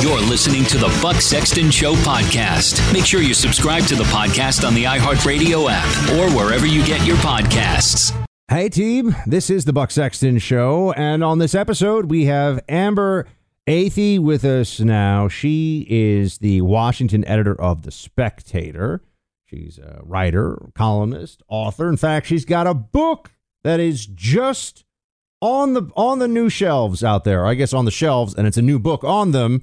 You're listening to the Buck Sexton Show podcast. Make sure you subscribe to the podcast on the iHeartRadio app or wherever you get your podcasts. Hey, team. This is the Buck Sexton Show. And on this episode, we have Amber Athey with us now. She is the Washington editor of The Spectator. She's a writer, columnist, author. In fact, she's got a book that is just on the on the new shelves out there. I guess on the shelves, and it's a new book on them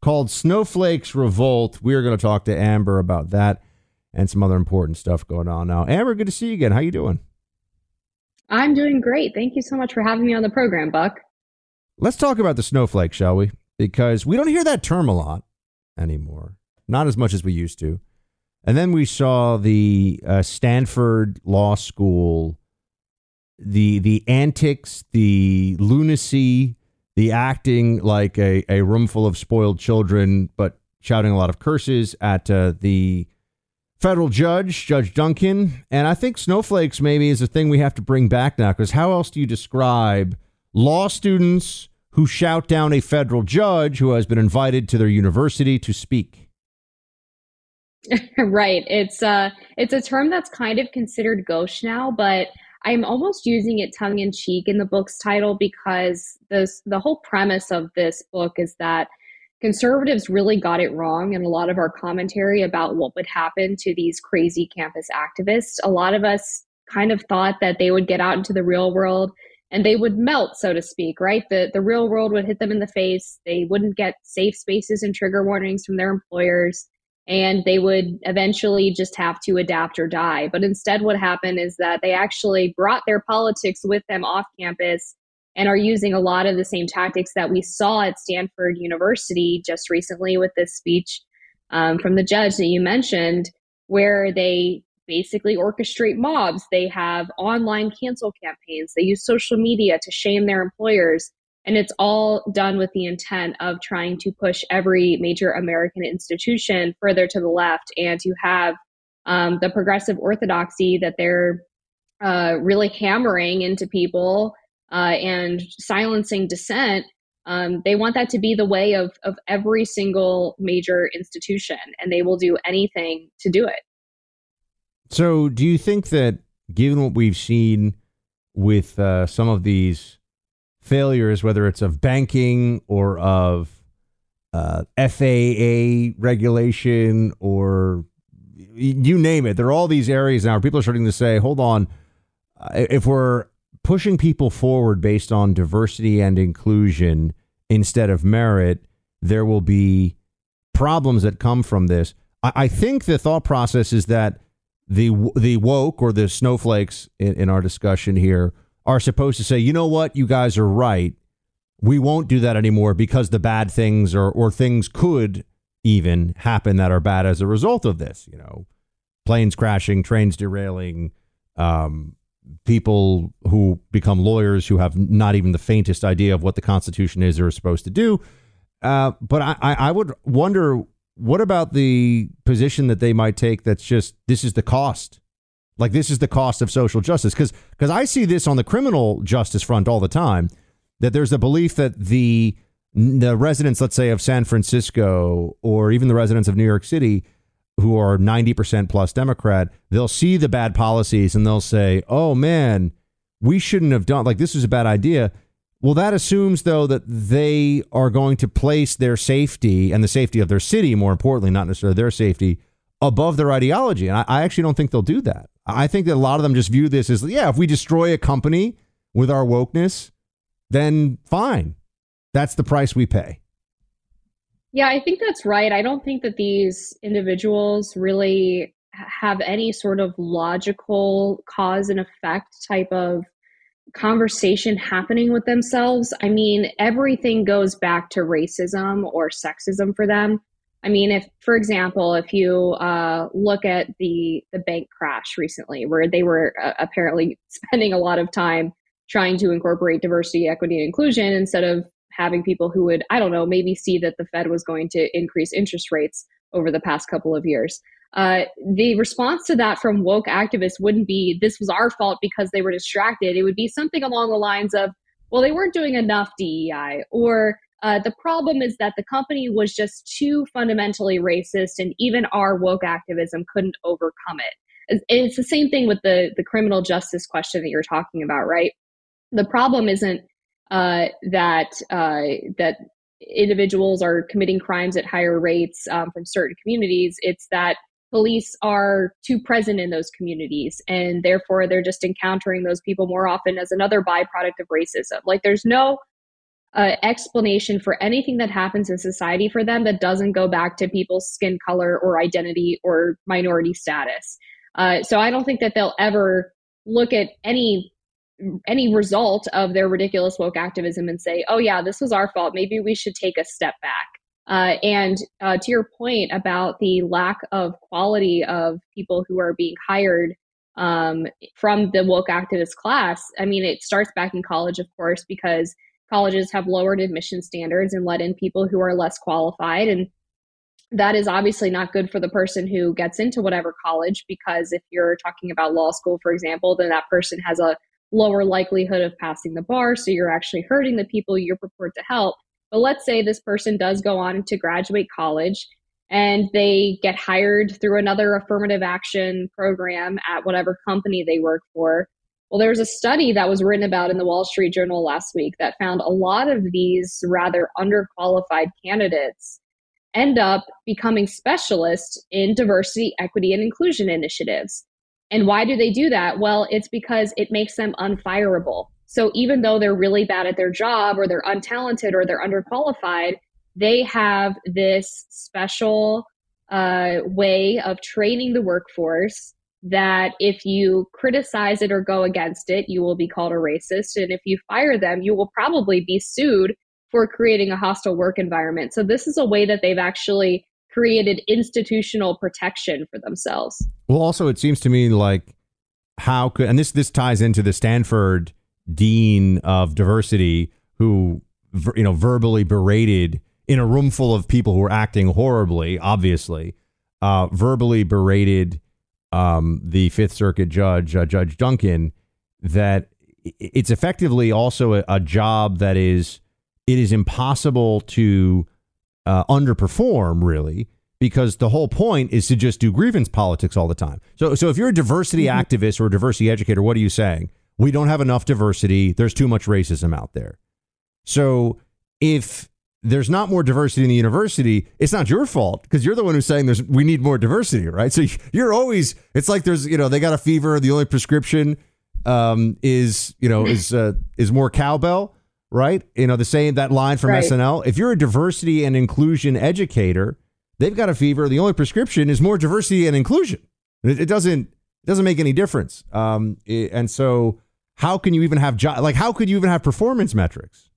called Snowflakes Revolt. We're going to talk to Amber about that and some other important stuff going on now. Amber, good to see you again. How you doing? I'm doing great. Thank you so much for having me on the program, Buck. Let's talk about the snowflake, shall we? Because we don't hear that term a lot anymore. Not as much as we used to. And then we saw the uh, Stanford Law School, the the antics, the lunacy the acting like a, a room full of spoiled children, but shouting a lot of curses at uh, the federal judge, Judge Duncan. And I think snowflakes maybe is a thing we have to bring back now because how else do you describe law students who shout down a federal judge who has been invited to their university to speak? right. It's uh it's a term that's kind of considered gauche now, but I'm almost using it tongue in cheek in the book's title because this the whole premise of this book is that conservatives really got it wrong in a lot of our commentary about what would happen to these crazy campus activists. A lot of us kind of thought that they would get out into the real world and they would melt, so to speak, right? The the real world would hit them in the face. They wouldn't get safe spaces and trigger warnings from their employers and they would eventually just have to adapt or die. But instead, what happened is that they actually brought their politics with them off campus and are using a lot of the same tactics that we saw at Stanford University just recently with this speech um, from the judge that you mentioned, where they basically orchestrate mobs. They have online cancel campaigns, they use social media to shame their employers. And it's all done with the intent of trying to push every major American institution further to the left and to have um, the progressive orthodoxy that they're uh, really hammering into people uh, and silencing dissent. Um, they want that to be the way of, of every single major institution, and they will do anything to do it. So, do you think that given what we've seen with uh, some of these failures, whether it's of banking or of uh, FAA regulation or you name it. There are all these areas now. People are starting to say, hold on, if we're pushing people forward based on diversity and inclusion instead of merit, there will be problems that come from this. I, I think the thought process is that the the woke or the snowflakes in, in our discussion here are supposed to say, you know what, you guys are right. We won't do that anymore because the bad things or or things could even happen that are bad as a result of this. You know, planes crashing, trains derailing, um, people who become lawyers who have not even the faintest idea of what the Constitution is or is supposed to do. Uh, but I, I would wonder what about the position that they might take that's just this is the cost like this is the cost of social justice because because I see this on the criminal justice front all the time that there's a belief that the the residents let's say of San Francisco or even the residents of New York City who are 90% plus Democrat, they'll see the bad policies and they'll say, "Oh man, we shouldn't have done like this was a bad idea." Well, that assumes, though, that they are going to place their safety and the safety of their city, more importantly, not necessarily their safety, above their ideology. And I, I, actually don't think they'll do that. I think that a lot of them just view this as, yeah, if we destroy a company with our wokeness, then fine. That's the price we pay. Yeah, I think that's right. I don't think that these individuals really have any sort of logical cause and effect type of conversation happening with themselves. I mean, everything goes back to racism or sexism for them. I mean, if, for example, if you uh, look at the the bank crash recently, where they were uh, apparently spending a lot of time trying to incorporate diversity, equity, and inclusion instead of having people who would, I don't know, maybe see that the Fed was going to increase interest rates over the past couple of years. Uh, the response to that from woke activists wouldn't be this was our fault because they were distracted. It would be something along the lines of, well, they weren't doing enough DEI, or uh, the problem is that the company was just too fundamentally racist, and even our woke activism couldn't overcome it. It's the same thing with the the criminal justice question that you're talking about, right? The problem isn't uh, that uh, that individuals are committing crimes at higher rates um, from certain communities. It's that police are too present in those communities and therefore they're just encountering those people more often as another byproduct of racism like there's no uh, explanation for anything that happens in society for them that doesn't go back to people's skin color or identity or minority status. Uh, so i don't think that they'll ever look at any any result of their ridiculous woke activism and say oh yeah this was our fault. Maybe we should take a step back. Uh, and uh, to your point about the lack of quality of people who are being hired um, from the woke activist class, I mean, it starts back in college, of course, because colleges have lowered admission standards and let in people who are less qualified. And that is obviously not good for the person who gets into whatever college, because if you're talking about law school, for example, then that person has a lower likelihood of passing the bar. So you're actually hurting the people you're purport to help. But let's say this person does go on to graduate college and they get hired through another affirmative action program at whatever company they work for. Well, there was a study that was written about in the Wall Street Journal last week that found a lot of these rather underqualified candidates end up becoming specialists in diversity, equity, and inclusion initiatives. And why do they do that? Well, it's because it makes them unfireable. So even though they're really bad at their job or they're untalented or they're underqualified, they have this special uh, way of training the workforce that if you criticize it or go against it, you will be called a racist. And if you fire them, you will probably be sued for creating a hostile work environment. So this is a way that they've actually created institutional protection for themselves. Well, also, it seems to me like how could, and this this ties into the Stanford dean of diversity who you know verbally berated in a room full of people who were acting horribly obviously uh, verbally berated um, the fifth circuit judge uh, judge duncan that it's effectively also a, a, job that is it is impossible to uh, underperform really because the whole point is to just do grievance politics all the time so so if you're a diversity mm-hmm. activist or a diversity educator what are you saying we don't have enough diversity. There's too much racism out there. So if there's not more diversity in the university, it's not your fault because you're the one who's saying there's we need more diversity, right? So you're always it's like there's you know they got a fever. The only prescription um, is you know is uh, is more cowbell, right? You know the same that line from right. SNL. If you're a diversity and inclusion educator, they've got a fever. The only prescription is more diversity and inclusion. It, it doesn't it doesn't make any difference. Um, it, and so how can you even have jo- like how could you even have performance metrics?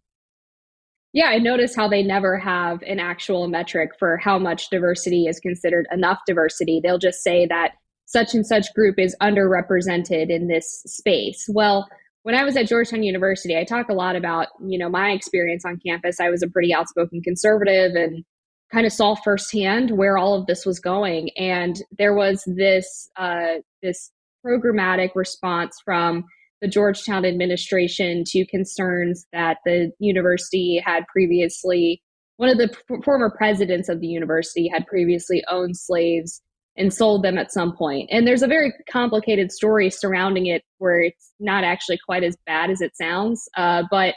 Yeah, I notice how they never have an actual metric for how much diversity is considered enough diversity. They'll just say that such and such group is underrepresented in this space. Well, when I was at Georgetown University, I talk a lot about, you know, my experience on campus. I was a pretty outspoken conservative and kind of saw firsthand where all of this was going. And there was this uh, this programmatic response from the Georgetown administration to concerns that the university had previously, one of the p- former presidents of the university had previously owned slaves and sold them at some point. And there's a very complicated story surrounding it where it's not actually quite as bad as it sounds. Uh, but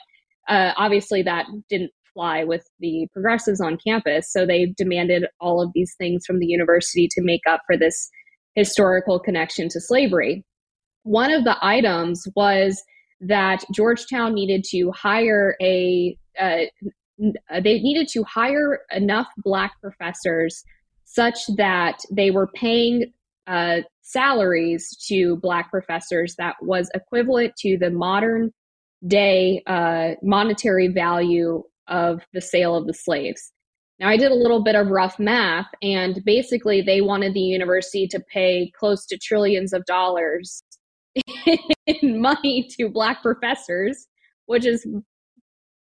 uh, obviously that didn't fly with the progressives on campus. So they demanded all of these things from the university to make up for this historical connection to slavery. One of the items was that Georgetown needed to hire a uh, they needed to hire enough black professors such that they were paying uh, salaries to black professors that was equivalent to the modern day uh, monetary value of the sale of the slaves. Now, I did a little bit of rough math, and basically, they wanted the university to pay close to trillions of dollars in money to Black professors, which is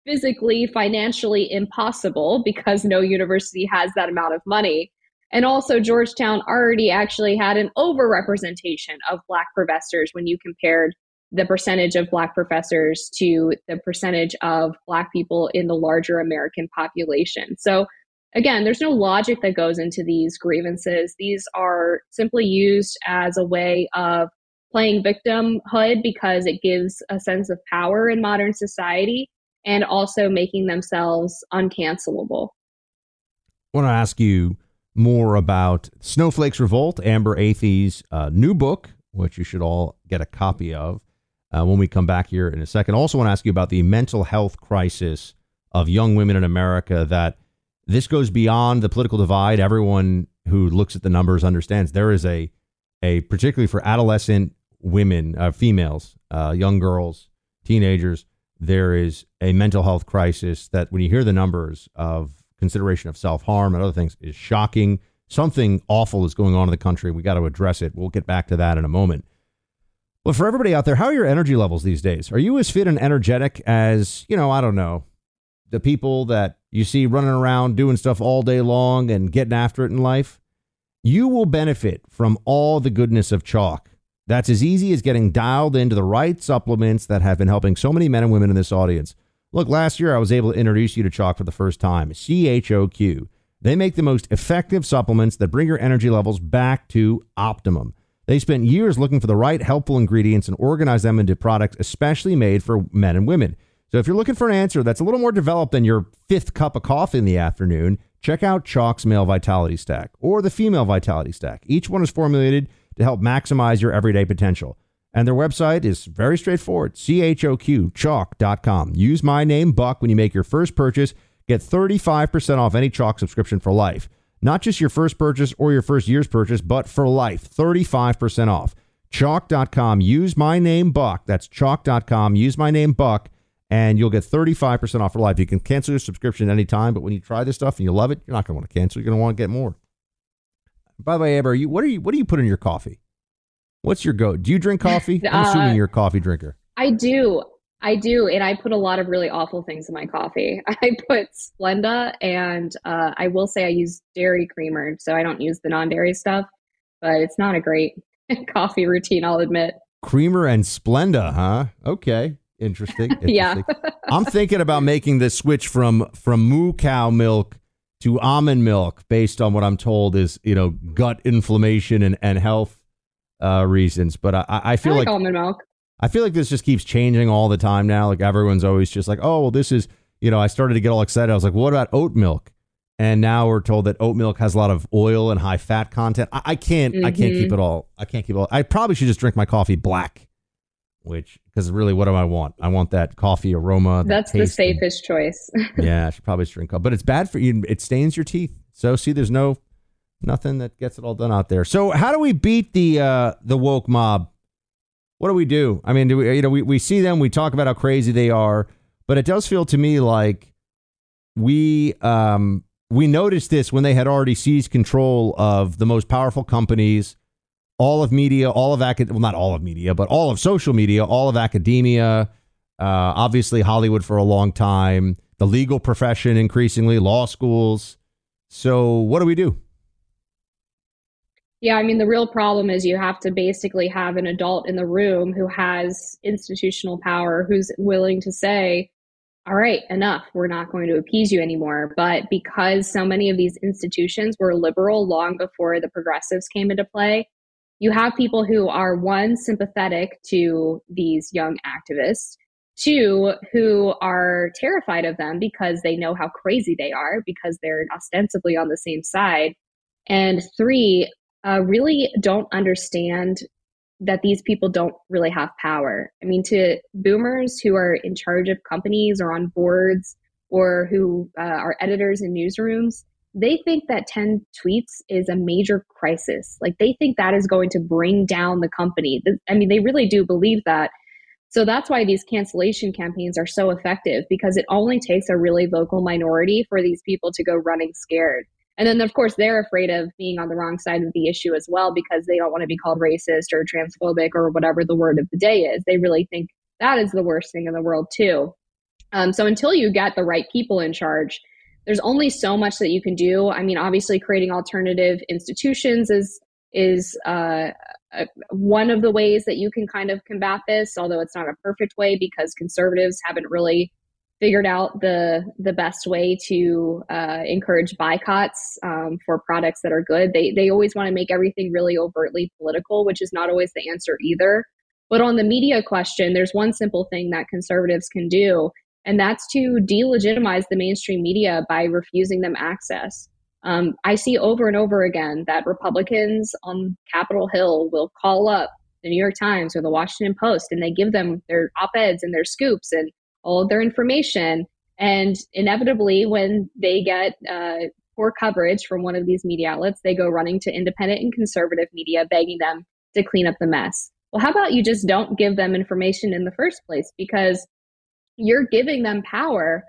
physically, financially impossible because no university has that amount of money. And also, Georgetown already actually had an overrepresentation of Black professors when you compared the percentage of black professors to the percentage of black people in the larger American population. So again, there's no logic that goes into these grievances. These are simply used as a way of playing victimhood because it gives a sense of power in modern society and also making themselves uncancelable. I want to ask you more about Snowflakes Revolt, Amber Athey's uh, new book, which you should all get a copy of uh, when we come back here in a second. Also, want to ask you about the mental health crisis of young women in America. That this goes beyond the political divide. Everyone who looks at the numbers understands there is a a particularly for adolescent women, uh, females, uh, young girls, teenagers. There is a mental health crisis that, when you hear the numbers of consideration of self harm and other things, is shocking. Something awful is going on in the country. We got to address it. We'll get back to that in a moment. But for everybody out there, how are your energy levels these days? Are you as fit and energetic as, you know, I don't know, the people that you see running around doing stuff all day long and getting after it in life? You will benefit from all the goodness of Choq. That's as easy as getting dialed into the right supplements that have been helping so many men and women in this audience. Look, last year I was able to introduce you to Choq for the first time. CHOQ. They make the most effective supplements that bring your energy levels back to optimum. They spent years looking for the right helpful ingredients and organized them into products especially made for men and women. So if you're looking for an answer that's a little more developed than your fifth cup of coffee in the afternoon, check out Choq's Male Vitality Stack or the Female Vitality Stack. Each one is formulated to help maximize your everyday potential. And their website is very straightforward choqchalk.com. Use my name, Buck, when you make your first purchase. Get 35% off any Choq subscription for life. Not just your first purchase or your first year's purchase, but for life. 35% off. Choq.com. Use my name, Buck. That's Choq.com. Use my name, Buck, and you'll get 35% off for life. You can cancel your subscription anytime, but when you try this stuff and you love it, you're not going to want to cancel. You're going to want to get more. By the way, Amber, you, what are you? What do you put in your coffee? What's your go? Do you drink coffee? I'm uh, assuming you're a coffee drinker. I do. I do, and I put a lot of really awful things in my coffee. I put Splenda, and uh, I will say I use dairy creamer, so I don't use the non-dairy stuff. But it's not a great coffee routine, I'll admit. Creamer and Splenda, huh? Okay, interesting. interesting. yeah, I'm thinking about making the switch from from moo cow milk to almond milk, based on what I'm told is you know gut inflammation and and health uh, reasons. But I, I feel I like, like almond milk. I feel like this just keeps changing all the time now. Like everyone's always just like, oh, well, this is, you know, I started to get all excited. I was like, what about oat milk? And now we're told that oat milk has a lot of oil and high fat content. I, I can't, mm-hmm. I can't keep mm-hmm. it all. I can't keep it all. I probably should just drink my coffee black, which, because really, what do I want? I want that coffee aroma. That's the safest and, choice. yeah, I should probably drink coffee, but it's bad for you. It stains your teeth. So see, there's no, nothing that gets it all done out there. So how do we beat the, uh, the woke mob? what do we do? I mean, do we, you know, we, we see them, we talk about how crazy they are, but it does feel to me like we um, we noticed this when they had already seized control of the most powerful companies, all of media, all of acad well, not all of media, but all of social media, all of academia, uh, obviously Hollywood for a long time, the legal profession increasingly, law schools. So, what do we do? Yeah, I mean, the real problem is you have to basically have an adult in the room who has institutional power, who's willing to say, all right, enough. We're not going to appease you anymore. But because so many of these institutions were liberal long before the progressives came into play, you have people who are one, sympathetic to these young activists, two who are terrified of them because they know how crazy they are because they're ostensibly on the same side and three uh, really don't understand that these people don't really have power. I mean to boomers who are in charge of companies or on boards or who uh, are editors in newsrooms they think that 10 tweets is a major crisis like they think that is going to bring down the company i mean they really do believe that so that's why these cancellation campaigns are so effective because it only takes a really vocal minority for these people to go running scared. And then, of course, they're afraid of being on the wrong side of the issue as well because they don't want to be called racist or transphobic or whatever the word of the day is. They really think that is the worst thing in the world, too. Um, so until you get the right people in charge, there's only so much that you can do. I mean, obviously, creating alternative institutions is is uh, one of the ways that you can kind of combat this, although it's not a perfect way because conservatives haven't really figured out the the best way to uh, encourage boycotts um, for products that are good. They they always want to make everything really overtly political, which is not always the answer either. But on the media question, there's one simple thing that conservatives can do, and that's to delegitimize the mainstream media by refusing them access. Um, I see over and over again that Republicans on Capitol Hill will call up the New York Times or the Washington Post and they give them their op eds and their scoops and all of their information. And inevitably, when they get uh, poor coverage from one of these media outlets, they go running to independent and conservative media, begging them to clean up the mess. Well, how about you just don't give them information in the first place? Because you're giving them power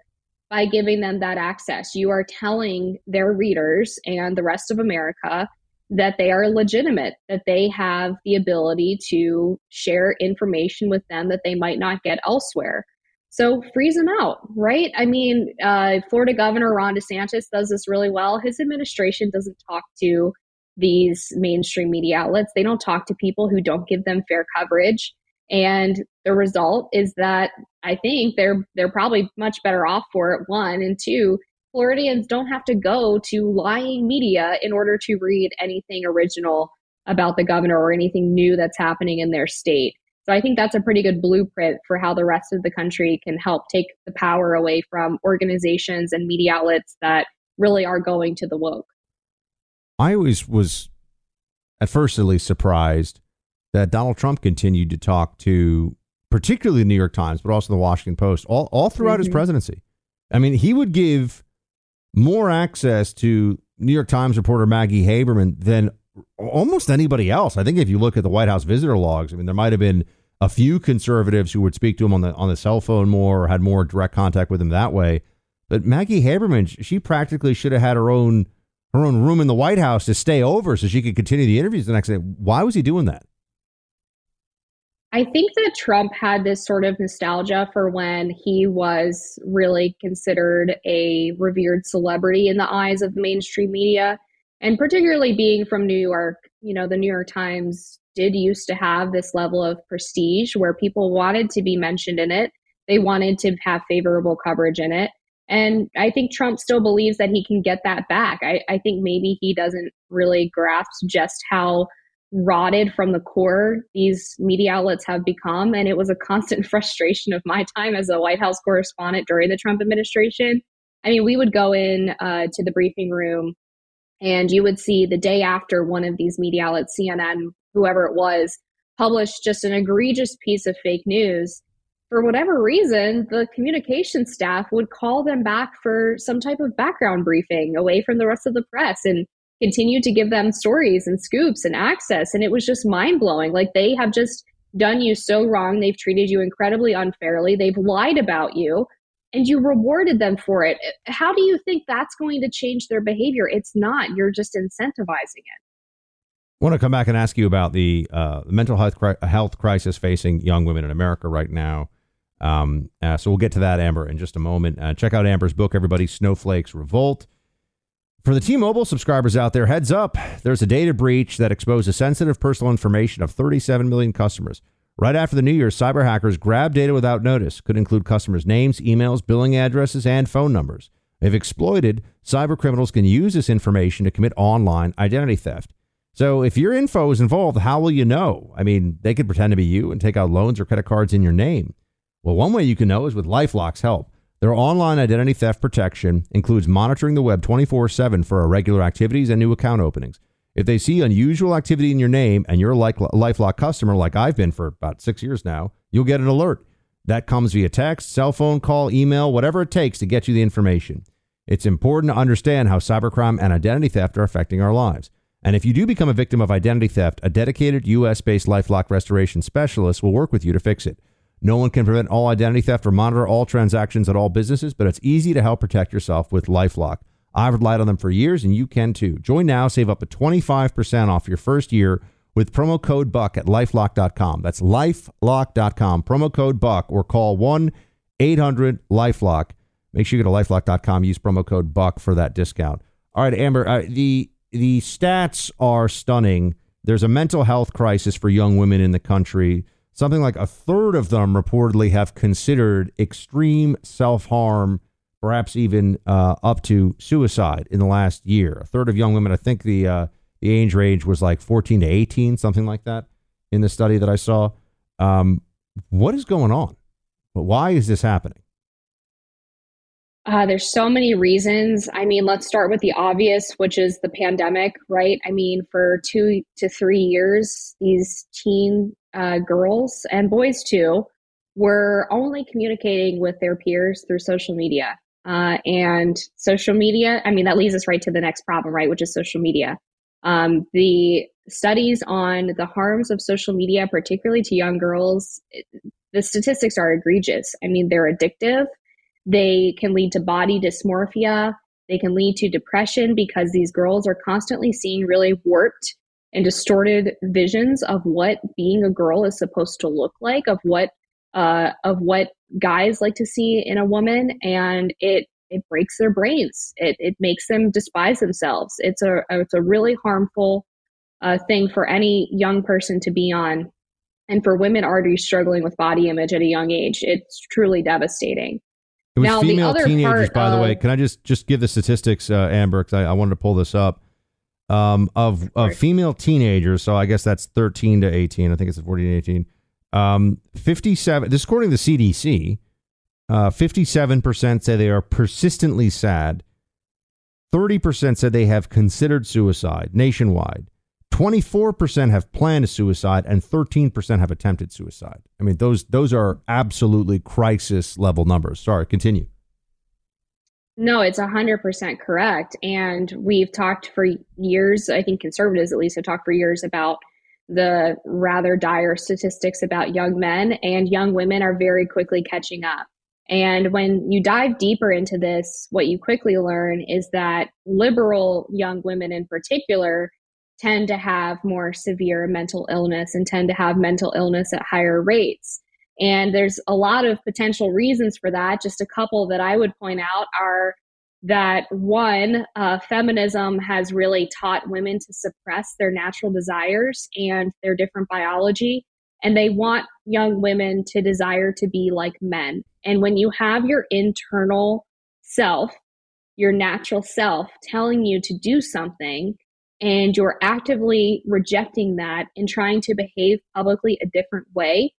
by giving them that access. You are telling their readers and the rest of America that they are legitimate, that they have the ability to share information with them that they might not get elsewhere. So freeze them out, right? I mean, uh, Florida Governor Ron DeSantis does this really well. His administration doesn't talk to these mainstream media outlets, they don't talk to people who don't give them fair coverage. And the result is that I think they're they're probably much better off for it. One and two, Floridians don't have to go to lying media in order to read anything original about the governor or anything new that's happening in their state. So I think that's a pretty good blueprint for how the rest of the country can help take the power away from organizations and media outlets that really are going to the woke. I always was, at first at least, surprised that Donald Trump continued to talk to, particularly the New York Times, but also the Washington Post, all, all throughout mm-hmm. his presidency. I mean, he would give more access to New York Times reporter Maggie Haberman than almost anybody else. I think if you look at the White House visitor logs, I mean, there might have been a few conservatives who would speak to him on the on the cell phone more or had more direct contact with him that way. But Maggie Haberman, she practically should have had her own her own room in the White House to stay over so she could continue the interviews the next day. Why was he doing that? I think that Trump had this sort of nostalgia for when he was really considered a revered celebrity in the eyes of mainstream media. And particularly being from New York, you know, the New York Times did used to have this level of prestige where people wanted to be mentioned in it. They wanted to have favorable coverage in it. And I think Trump still believes that he can get that back. I, I think maybe he doesn't really grasp just how rotted from the core these media outlets have become. And it was a constant frustration of my time as a White House correspondent during the Trump administration. I mean, we would go in uh, to the briefing room and you would see the day after one of these media outlets, CNN, whoever it was, published just an egregious piece of fake news. For whatever reason, the communication staff would call them back for some type of background briefing away from the rest of the press. And continued to give them stories and scoops and access. And it was just mind blowing. Like they have just done you so wrong. They've treated you incredibly unfairly. They've lied about you and you rewarded them for it. How do you think that's going to change their behavior? It's not. You're just incentivizing it. I want to come back and ask you about the uh, mental health, cri- health crisis facing young women in America right now. Um, uh, so we'll get to that, Amber, in just a moment. Uh, check out Amber's book, everybody Snowflakes Revolt. For the T Mobile subscribers out there, heads up there's a data breach that exposed sensitive personal information of 37 million customers. Right after the new year, cyber hackers grabbed data without notice, could include customers' names, emails, billing addresses, and phone numbers. If exploited, cyber criminals can use this information to commit online identity theft. So if your info is involved, how will you know? I mean, they could pretend to be you and take out loans or credit cards in your name. Well, one way you can know is with Lifelock's help. Their online identity theft protection includes monitoring the web 24 7 for irregular activities and new account openings. If they see unusual activity in your name and you're a Lifelock customer, like I've been for about six years now, you'll get an alert. That comes via text, cell phone call, email, whatever it takes to get you the information. It's important to understand how cybercrime and identity theft are affecting our lives. And if you do become a victim of identity theft, a dedicated US based Lifelock restoration specialist will work with you to fix it. No one can prevent all identity theft or monitor all transactions at all businesses, but it's easy to help protect yourself with Lifelock. I've relied on them for years, and you can too. Join now, save up to 25% off your first year with promo code BUCK at lifelock.com. That's lifelock.com, promo code BUCK, or call 1 800 Lifelock. Make sure you go to lifelock.com, use promo code BUCK for that discount. All right, Amber, uh, the, the stats are stunning. There's a mental health crisis for young women in the country. Something like a third of them reportedly have considered extreme self harm, perhaps even uh, up to suicide in the last year. A third of young women, I think the uh, the age range was like 14 to 18, something like that in the study that I saw. Um, what is going on? Why is this happening? Uh, there's so many reasons. I mean, let's start with the obvious, which is the pandemic, right? I mean, for two to three years, these teen uh, girls and boys too were only communicating with their peers through social media. Uh, and social media, I mean, that leads us right to the next problem, right? Which is social media. Um, the studies on the harms of social media, particularly to young girls, the statistics are egregious. I mean, they're addictive. They can lead to body dysmorphia. They can lead to depression because these girls are constantly seeing really warped and distorted visions of what being a girl is supposed to look like, of what uh, of what guys like to see in a woman, and it it breaks their brains. It, it makes them despise themselves. It's a it's a really harmful uh, thing for any young person to be on, and for women already struggling with body image at a young age, it's truly devastating. It was now, female teenagers, by the way. Can I just just give the statistics, uh, Amber? Because I, I, wanted to pull this up. Um, of of female teenagers, so I guess that's thirteen to eighteen. I think it's fourteen to eighteen. Um, fifty-seven. This according to the CDC. Uh, 57% say they are persistently sad. 30% said they have considered suicide nationwide. 24% have planned a suicide and 13% have attempted suicide. I mean, those those are absolutely crisis level numbers. Sorry, continue. No, it's 100% correct. And we've talked for years, I think conservatives at least have talked for years about the rather dire statistics about young men, and young women are very quickly catching up. And when you dive deeper into this, what you quickly learn is that liberal young women in particular tend to have more severe mental illness and tend to have mental illness at higher rates. And there's a lot of potential reasons for that. Just a couple that I would point out are that one, uh, feminism has really taught women to suppress their natural desires and their different biology. And they want young women to desire to be like men. And when you have your internal self, your natural self telling you to do something, and you're actively rejecting that and trying to behave publicly a different way,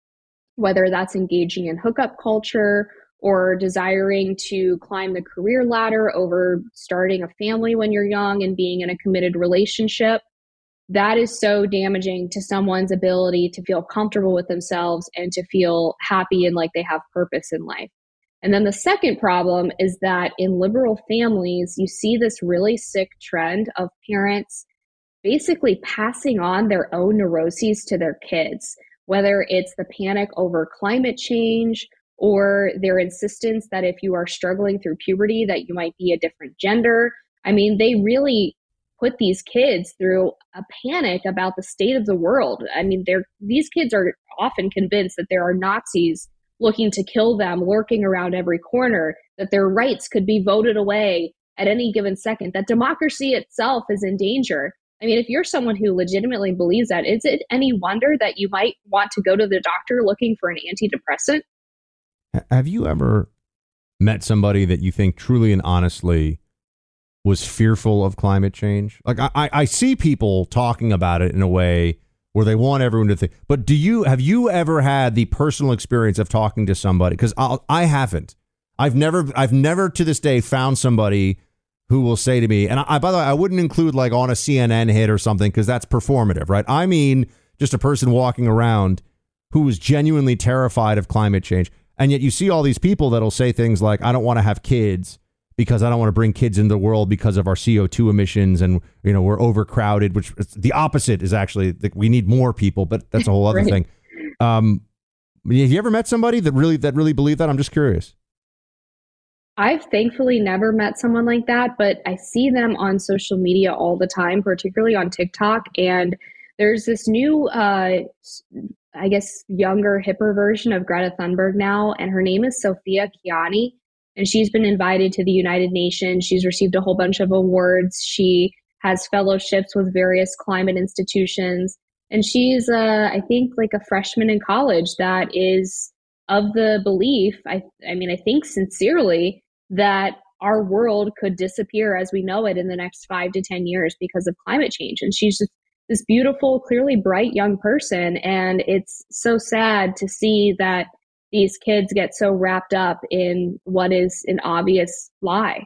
whether that's engaging in hookup culture or desiring to climb the career ladder over starting a family when you're young and being in a committed relationship, that is so damaging to someone's ability to feel comfortable with themselves and to feel happy and like they have purpose in life. And then the second problem is that in liberal families, you see this really sick trend of parents basically passing on their own neuroses to their kids, whether it's the panic over climate change or their insistence that if you are struggling through puberty that you might be a different gender. I mean, they really put these kids through a panic about the state of the world. I mean, they're these kids are often convinced that there are Nazis looking to kill them lurking around every corner, that their rights could be voted away at any given second, that democracy itself is in danger. I mean, if you're someone who legitimately believes that, is it any wonder that you might want to go to the doctor looking for an antidepressant? Have you ever met somebody that you think truly and honestly was fearful of climate change? Like, I, I see people talking about it in a way where they want everyone to think. But do you have you ever had the personal experience of talking to somebody? Because I haven't. I've never I've never to this day found somebody who will say to me, and I, by the way, I wouldn't include like on a CNN hit or something because that's performative, right? I mean, just a person walking around who is genuinely terrified of climate change. And yet you see all these people that'll say things like, I don't want to have kids because I don't want to bring kids into the world because of our CO2 emissions and, you know, we're overcrowded, which the opposite is actually that we need more people, but that's a whole other right. thing. Um, have you ever met somebody that really, that really believed that? I'm just curious. I've thankfully never met someone like that, but I see them on social media all the time, particularly on TikTok. And there's this new, uh, I guess, younger, hipper version of Greta Thunberg now, and her name is Sophia Kianni. And she's been invited to the United Nations. She's received a whole bunch of awards. She has fellowships with various climate institutions. And she's, uh, I think, like a freshman in college that is of the belief, I, I mean, I think sincerely, that our world could disappear as we know it in the next five to 10 years because of climate change. And she's just this beautiful, clearly bright young person. And it's so sad to see that these kids get so wrapped up in what is an obvious lie.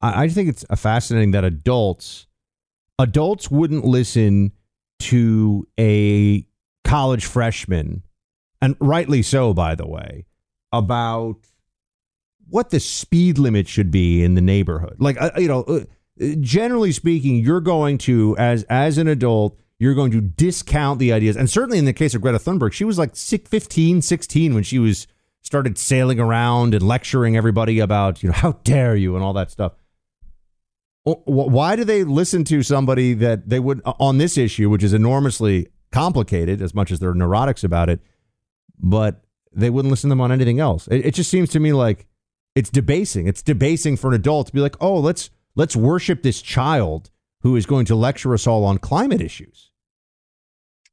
I, I think it's fascinating that adults adults wouldn't listen to a college freshman, and rightly so, by the way, about what the speed limit should be in the neighborhood. Like, uh, you know, uh, generally speaking, you're going to, as as an adult, you're going to discount the ideas. And certainly in the case of Greta Thunberg, she was like 15, 16 when she was started sailing around and lecturing everybody about, you know, how dare you and all that stuff why do they listen to somebody that they would on this issue, which is enormously complicated, as much as they're neurotics about it, but they wouldn't listen to them on anything else? It, it just seems to me like it's debasing. It's debasing for an adult to be like, oh, let's let's worship this child who is going to lecture us all on climate issues.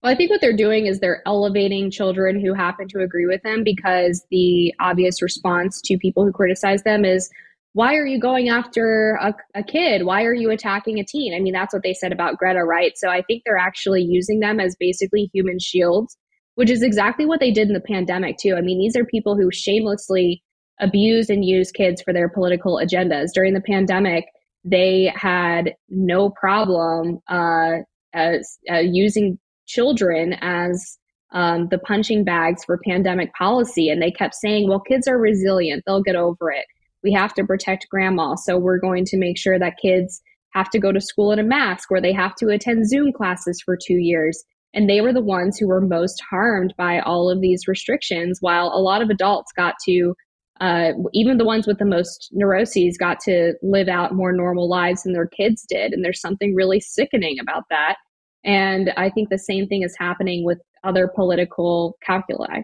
Well, I think what they're doing is they're elevating children who happen to agree with them because the obvious response to people who criticize them is, why are you going after a, a, kid? Why are you attacking a teen? I mean, that's what they said about Greta, right? So I think they're actually using them as basically human shields, which is exactly what they did in the pandemic, too. I mean, these are people who shamelessly abuse and use kids for their political agendas. During the pandemic, they had no problem uh, as, uh, using children as um, the punching bags for pandemic policy. And they kept saying, well, kids are resilient, they'll get over it we have to protect grandma. So we're going to make sure that kids have to go to school in a mask or they have to attend Zoom classes for two years. And they were the ones who were most harmed by all of these restrictions, while a lot of adults got to, uh, even the ones with the most neuroses, got to live out more normal lives than their kids did. And there's something really sickening about that. And I think the same thing is happening with other political calculi.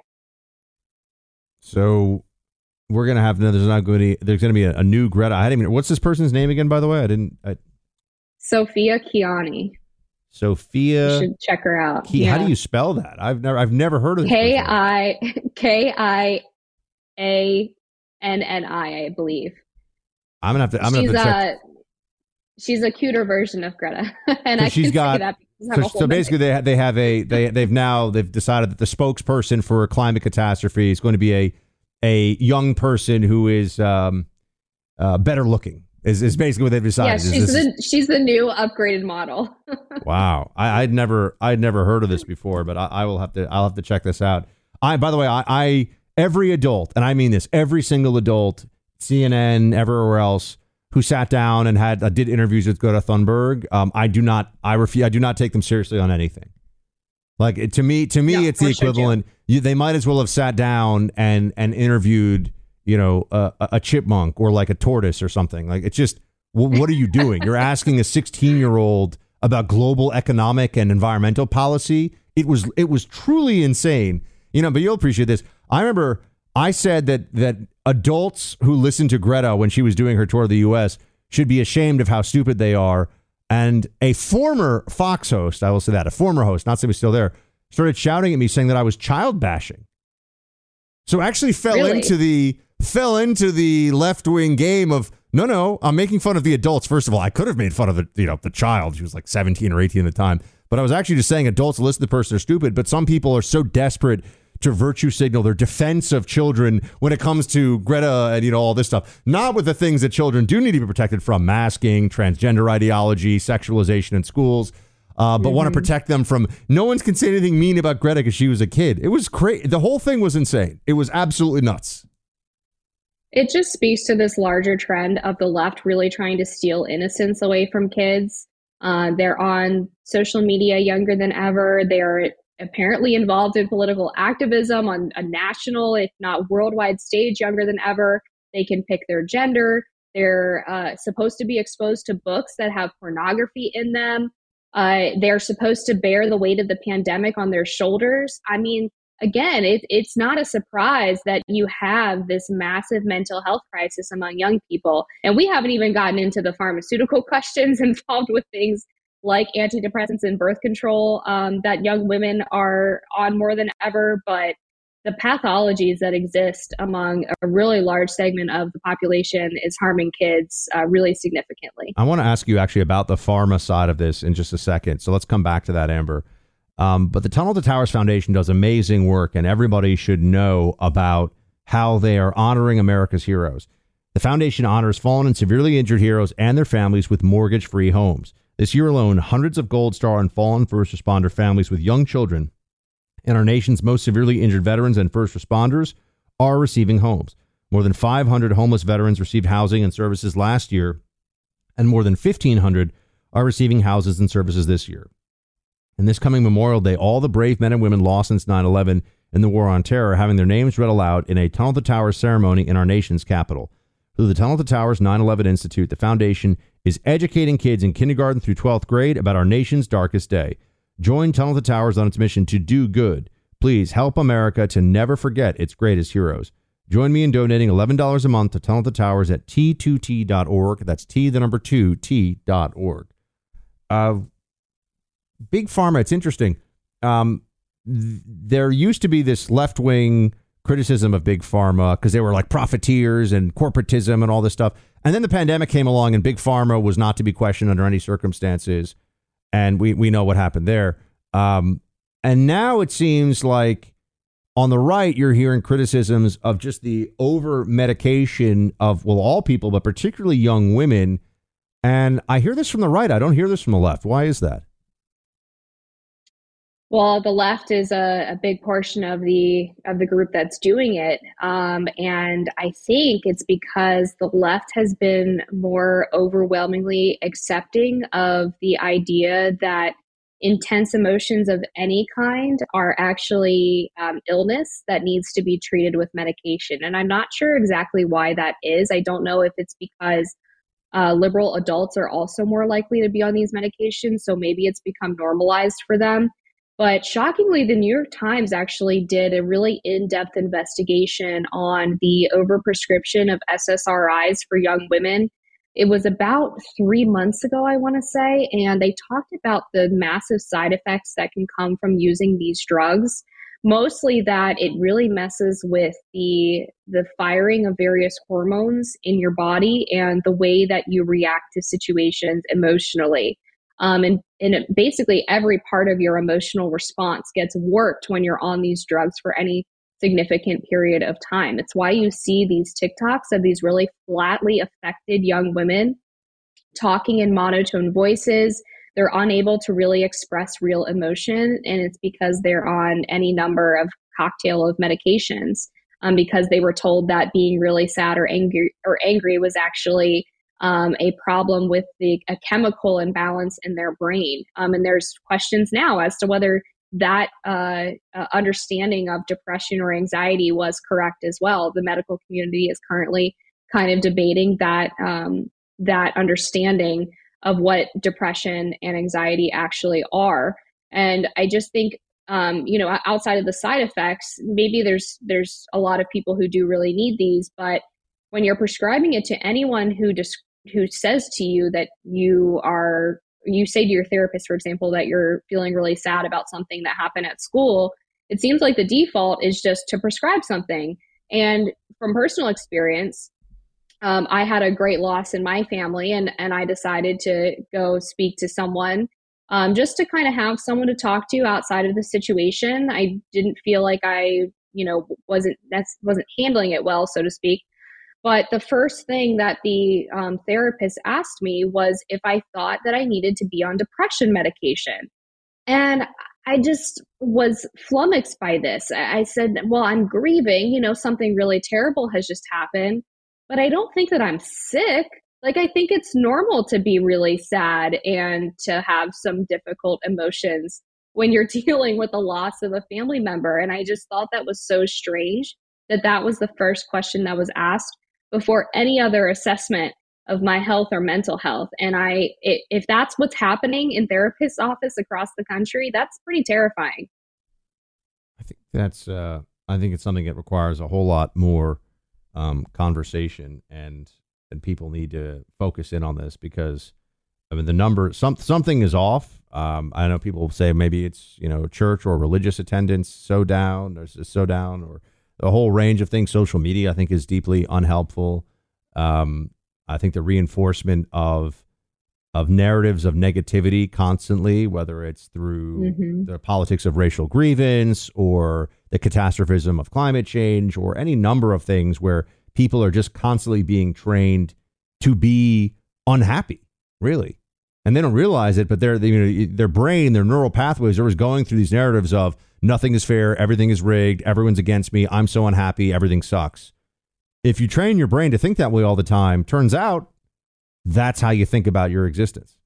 So we're gonna have no, there's not going to there's gonna be a, a, new Greta. I didn't even what's this person's name again? By the way, I didn't. I, Sophia Kianni. Sophia. You should check her out. Key, yeah. How do you spell that? I've never I've never heard of K I K I A N N I I believe. I'm gonna have to. I'm gonna have to check. A, she's a cuter version of Greta, and I she's got. So, so basically, they they have a they they've now they've decided that the spokesperson for a climate catastrophe is going to be a a young person who is um, uh, better looking. Is, is basically what they've decided. Yeah, she's the she's the new upgraded model. wow, I, would never I'd never heard of this before, but I, I, will have to I'll have to check this out. I by the way, I, I every adult, and I mean this, every single adult, CNN, everywhere else, who sat down and had uh, did interviews with Greta Thunberg, um, I do not I refuse I do not take them seriously on anything. Like to me, to me, yeah, it's the equivalent. You, they might as well have sat down and and interviewed, you know, a, a chipmunk or like a tortoise or something. Like it's just, what are you doing? You're asking a 16 year old about global economic and environmental policy. It was it was truly insane. You know, but you'll appreciate this. I remember I said that that adults who listened to Greta when she was doing her tour of the US should be ashamed of how stupid they are. And a former Fox host, I will say that, a former host, not somebody still there, started shouting at me saying that I was child bashing. So actually fell Really? into the fell into the left wing game of no, no, I'm making fun of the adults. First of all, I could have made fun of the you know the child. She was like 17 or 18 at the time, but I was actually just saying adults listen to the person are stupid. But some people are so desperate to virtue signal their defense of children when it comes to Greta and you know all this stuff. Not with the things that children do need to be protected from: masking, transgender ideology, sexualization in schools. Uh, but want to protect them from. No one's can say anything mean about Greta because she was a kid. It was crazy. The whole thing was insane. It was absolutely nuts. It just speaks to this larger trend of the left really trying to steal innocence away from kids. Uh, they're on social media younger than ever. They're apparently involved in political activism on a national, if not worldwide stage, younger than ever. They can pick their gender. They're uh, supposed to be exposed to books that have pornography in them. Uh, they're supposed to bear the weight of the pandemic on their shoulders. I mean, again, it, it's not a surprise that you have this massive mental health crisis among young people. And we haven't even gotten into the pharmaceutical questions involved with things like antidepressants and birth control um, that young women are on more than ever. But the pathologies that exist among a really large segment of the population is harming kids uh, really significantly. I want to ask you actually about the pharma side of this in just a second. So let's come back to that, Amber. Um, but the Tunnel to Towers Foundation does amazing work, and everybody should know about how they are honoring America's heroes. The foundation honors fallen and severely injured heroes and their families with mortgage free homes. This year alone, hundreds of Gold Star and fallen first responder families with young children and our nation's most severely injured veterans and first responders are receiving homes. More than 500 homeless veterans received housing and services last year, and more than 1,500 are receiving houses and services this year. And this coming Memorial Day, all the brave men and women lost since 9 11 in the War on Terror having their names read aloud in a Tunnel to Towers ceremony in our nation's capital. Through the Tunnel to Towers 9 11 Institute, the foundation is educating kids in kindergarten through 12th grade about our nation's darkest day. Join Tunnel to Towers on its mission to do good. Please help America to never forget its greatest heroes. Join me in donating $11 a month to Tunnel to Towers at t2t.org. That's T, the number two, T.org. Uh, Big Pharma, it's interesting. Um, th- there used to be this left wing criticism of Big Pharma because they were like profiteers and corporatism and all this stuff. And then the pandemic came along and Big Pharma was not to be questioned under any circumstances. And we, we know what happened there. Um, and now it seems like on the right, you're hearing criticisms of just the over medication of, well, all people, but particularly young women. And I hear this from the right. I don't hear this from the left. Why is that? Well, the left is a, a big portion of the of the group that's doing it, um, and I think it's because the left has been more overwhelmingly accepting of the idea that intense emotions of any kind are actually um, illness that needs to be treated with medication. And I'm not sure exactly why that is. I don't know if it's because uh, liberal adults are also more likely to be on these medications, so maybe it's become normalized for them. But shockingly, the New York Times actually did a really in depth investigation on the overprescription of SSRIs for young women. It was about three months ago, I want to say, and they talked about the massive side effects that can come from using these drugs. Mostly that it really messes with the the firing of various hormones in your body and the way that you react to situations emotionally. Um, and and it, basically every part of your emotional response gets worked when you're on these drugs for any significant period of time. It's why you see these TikToks of these really flatly affected young women talking in monotone voices. They're unable to really express real emotion, and it's because they're on any number of cocktail of medications. Um, because they were told that being really sad or angry or angry was actually um, a problem with the a chemical imbalance in their brain. Um, and there's questions now as to whether that uh, uh, understanding of depression or anxiety was correct as well. The medical community is currently kind of debating that um, that understanding. of what depression and anxiety actually are. And I just think um, you know, outside of the side effects, maybe there's there's a lot of people who do really need these, but when you're prescribing it to anyone who just who says to you that you are you say to your therapist for example that you're feeling really sad about something that happened at school it seems like the default is just to prescribe something. And from personal experience um, i had a great loss in my family and and i decided to go speak to someone um, just to kind of have someone to talk to outside of the situation. I didn't feel like i you know wasn't that's wasn't handling it well so to speak but the first thing that the um, therapist asked me was if I thought that I needed to be on depression medication. And I just was flummoxed by this. I said, Well, I'm grieving. You know, something really terrible has just happened, but I don't think that I'm sick. Like, I think it's normal to be really sad and to have some difficult emotions when you're dealing with the loss of a family member. And I just thought that was so strange that that was the first question that was asked before any other assessment of my health or mental health. And i it, if that's what's happening in therapist's office across the country that's pretty terrifying. I think that's uh i think it's something that requires a whole lot more um conversation and and people need to focus in on this because i mean the number some something is off. Um i know people say maybe it's you know church or religious attendance so down or so down or a whole range of things. Social media, I think, is deeply unhelpful. Um, I think the reinforcement of of narratives of negativity constantly, whether it's through mm-hmm. the politics of racial grievance or the catastrophism of climate change or any number of things where people are just constantly being trained to be unhappy, really. And they don't realize it, but their you know, their brain, their neural pathways are always going through these narratives of nothing is fair, everything is rigged, everyone's against me, I'm so unhappy, everything sucks. If you train your brain to think that way all the time, turns out that's how you think about your existence.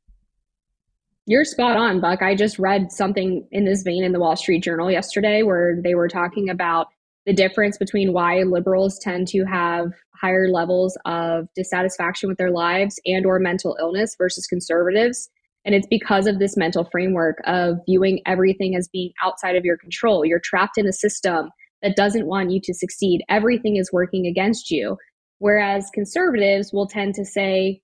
You're spot on, Buck. I just read something in this vein in the Wall Street Journal yesterday where they were talking about the difference between why liberals tend to have higher levels of dissatisfaction with their lives and or mental illness versus conservatives and it's because of this mental framework of viewing everything as being outside of your control. You're trapped in a system that doesn't want you to succeed. Everything is working against you. Whereas conservatives will tend to say,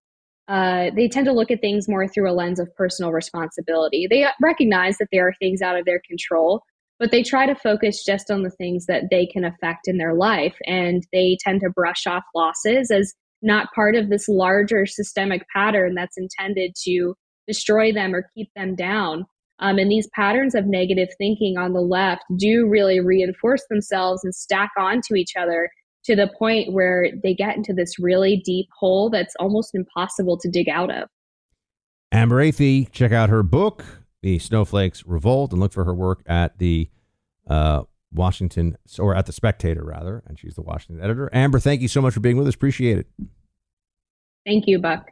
uh, they tend to look at things more through a lens of personal responsibility. They recognize that there are things out of their control, but they try to focus just on the things that they can affect in their life. And they tend to brush off losses as not part of this larger systemic pattern that's intended to destroy them or keep them down. Um, and these patterns of negative thinking on the left do really reinforce themselves and stack onto each other to the point where they get into this really deep hole that's almost impossible to dig out of. Amber Athey, check out her book, The Snowflakes Revolt, and look for her work at the uh, Washington, or at the Spectator, rather. And she's the Washington editor. Amber, thank you so much for being with us. Appreciate it. Thank you, Buck.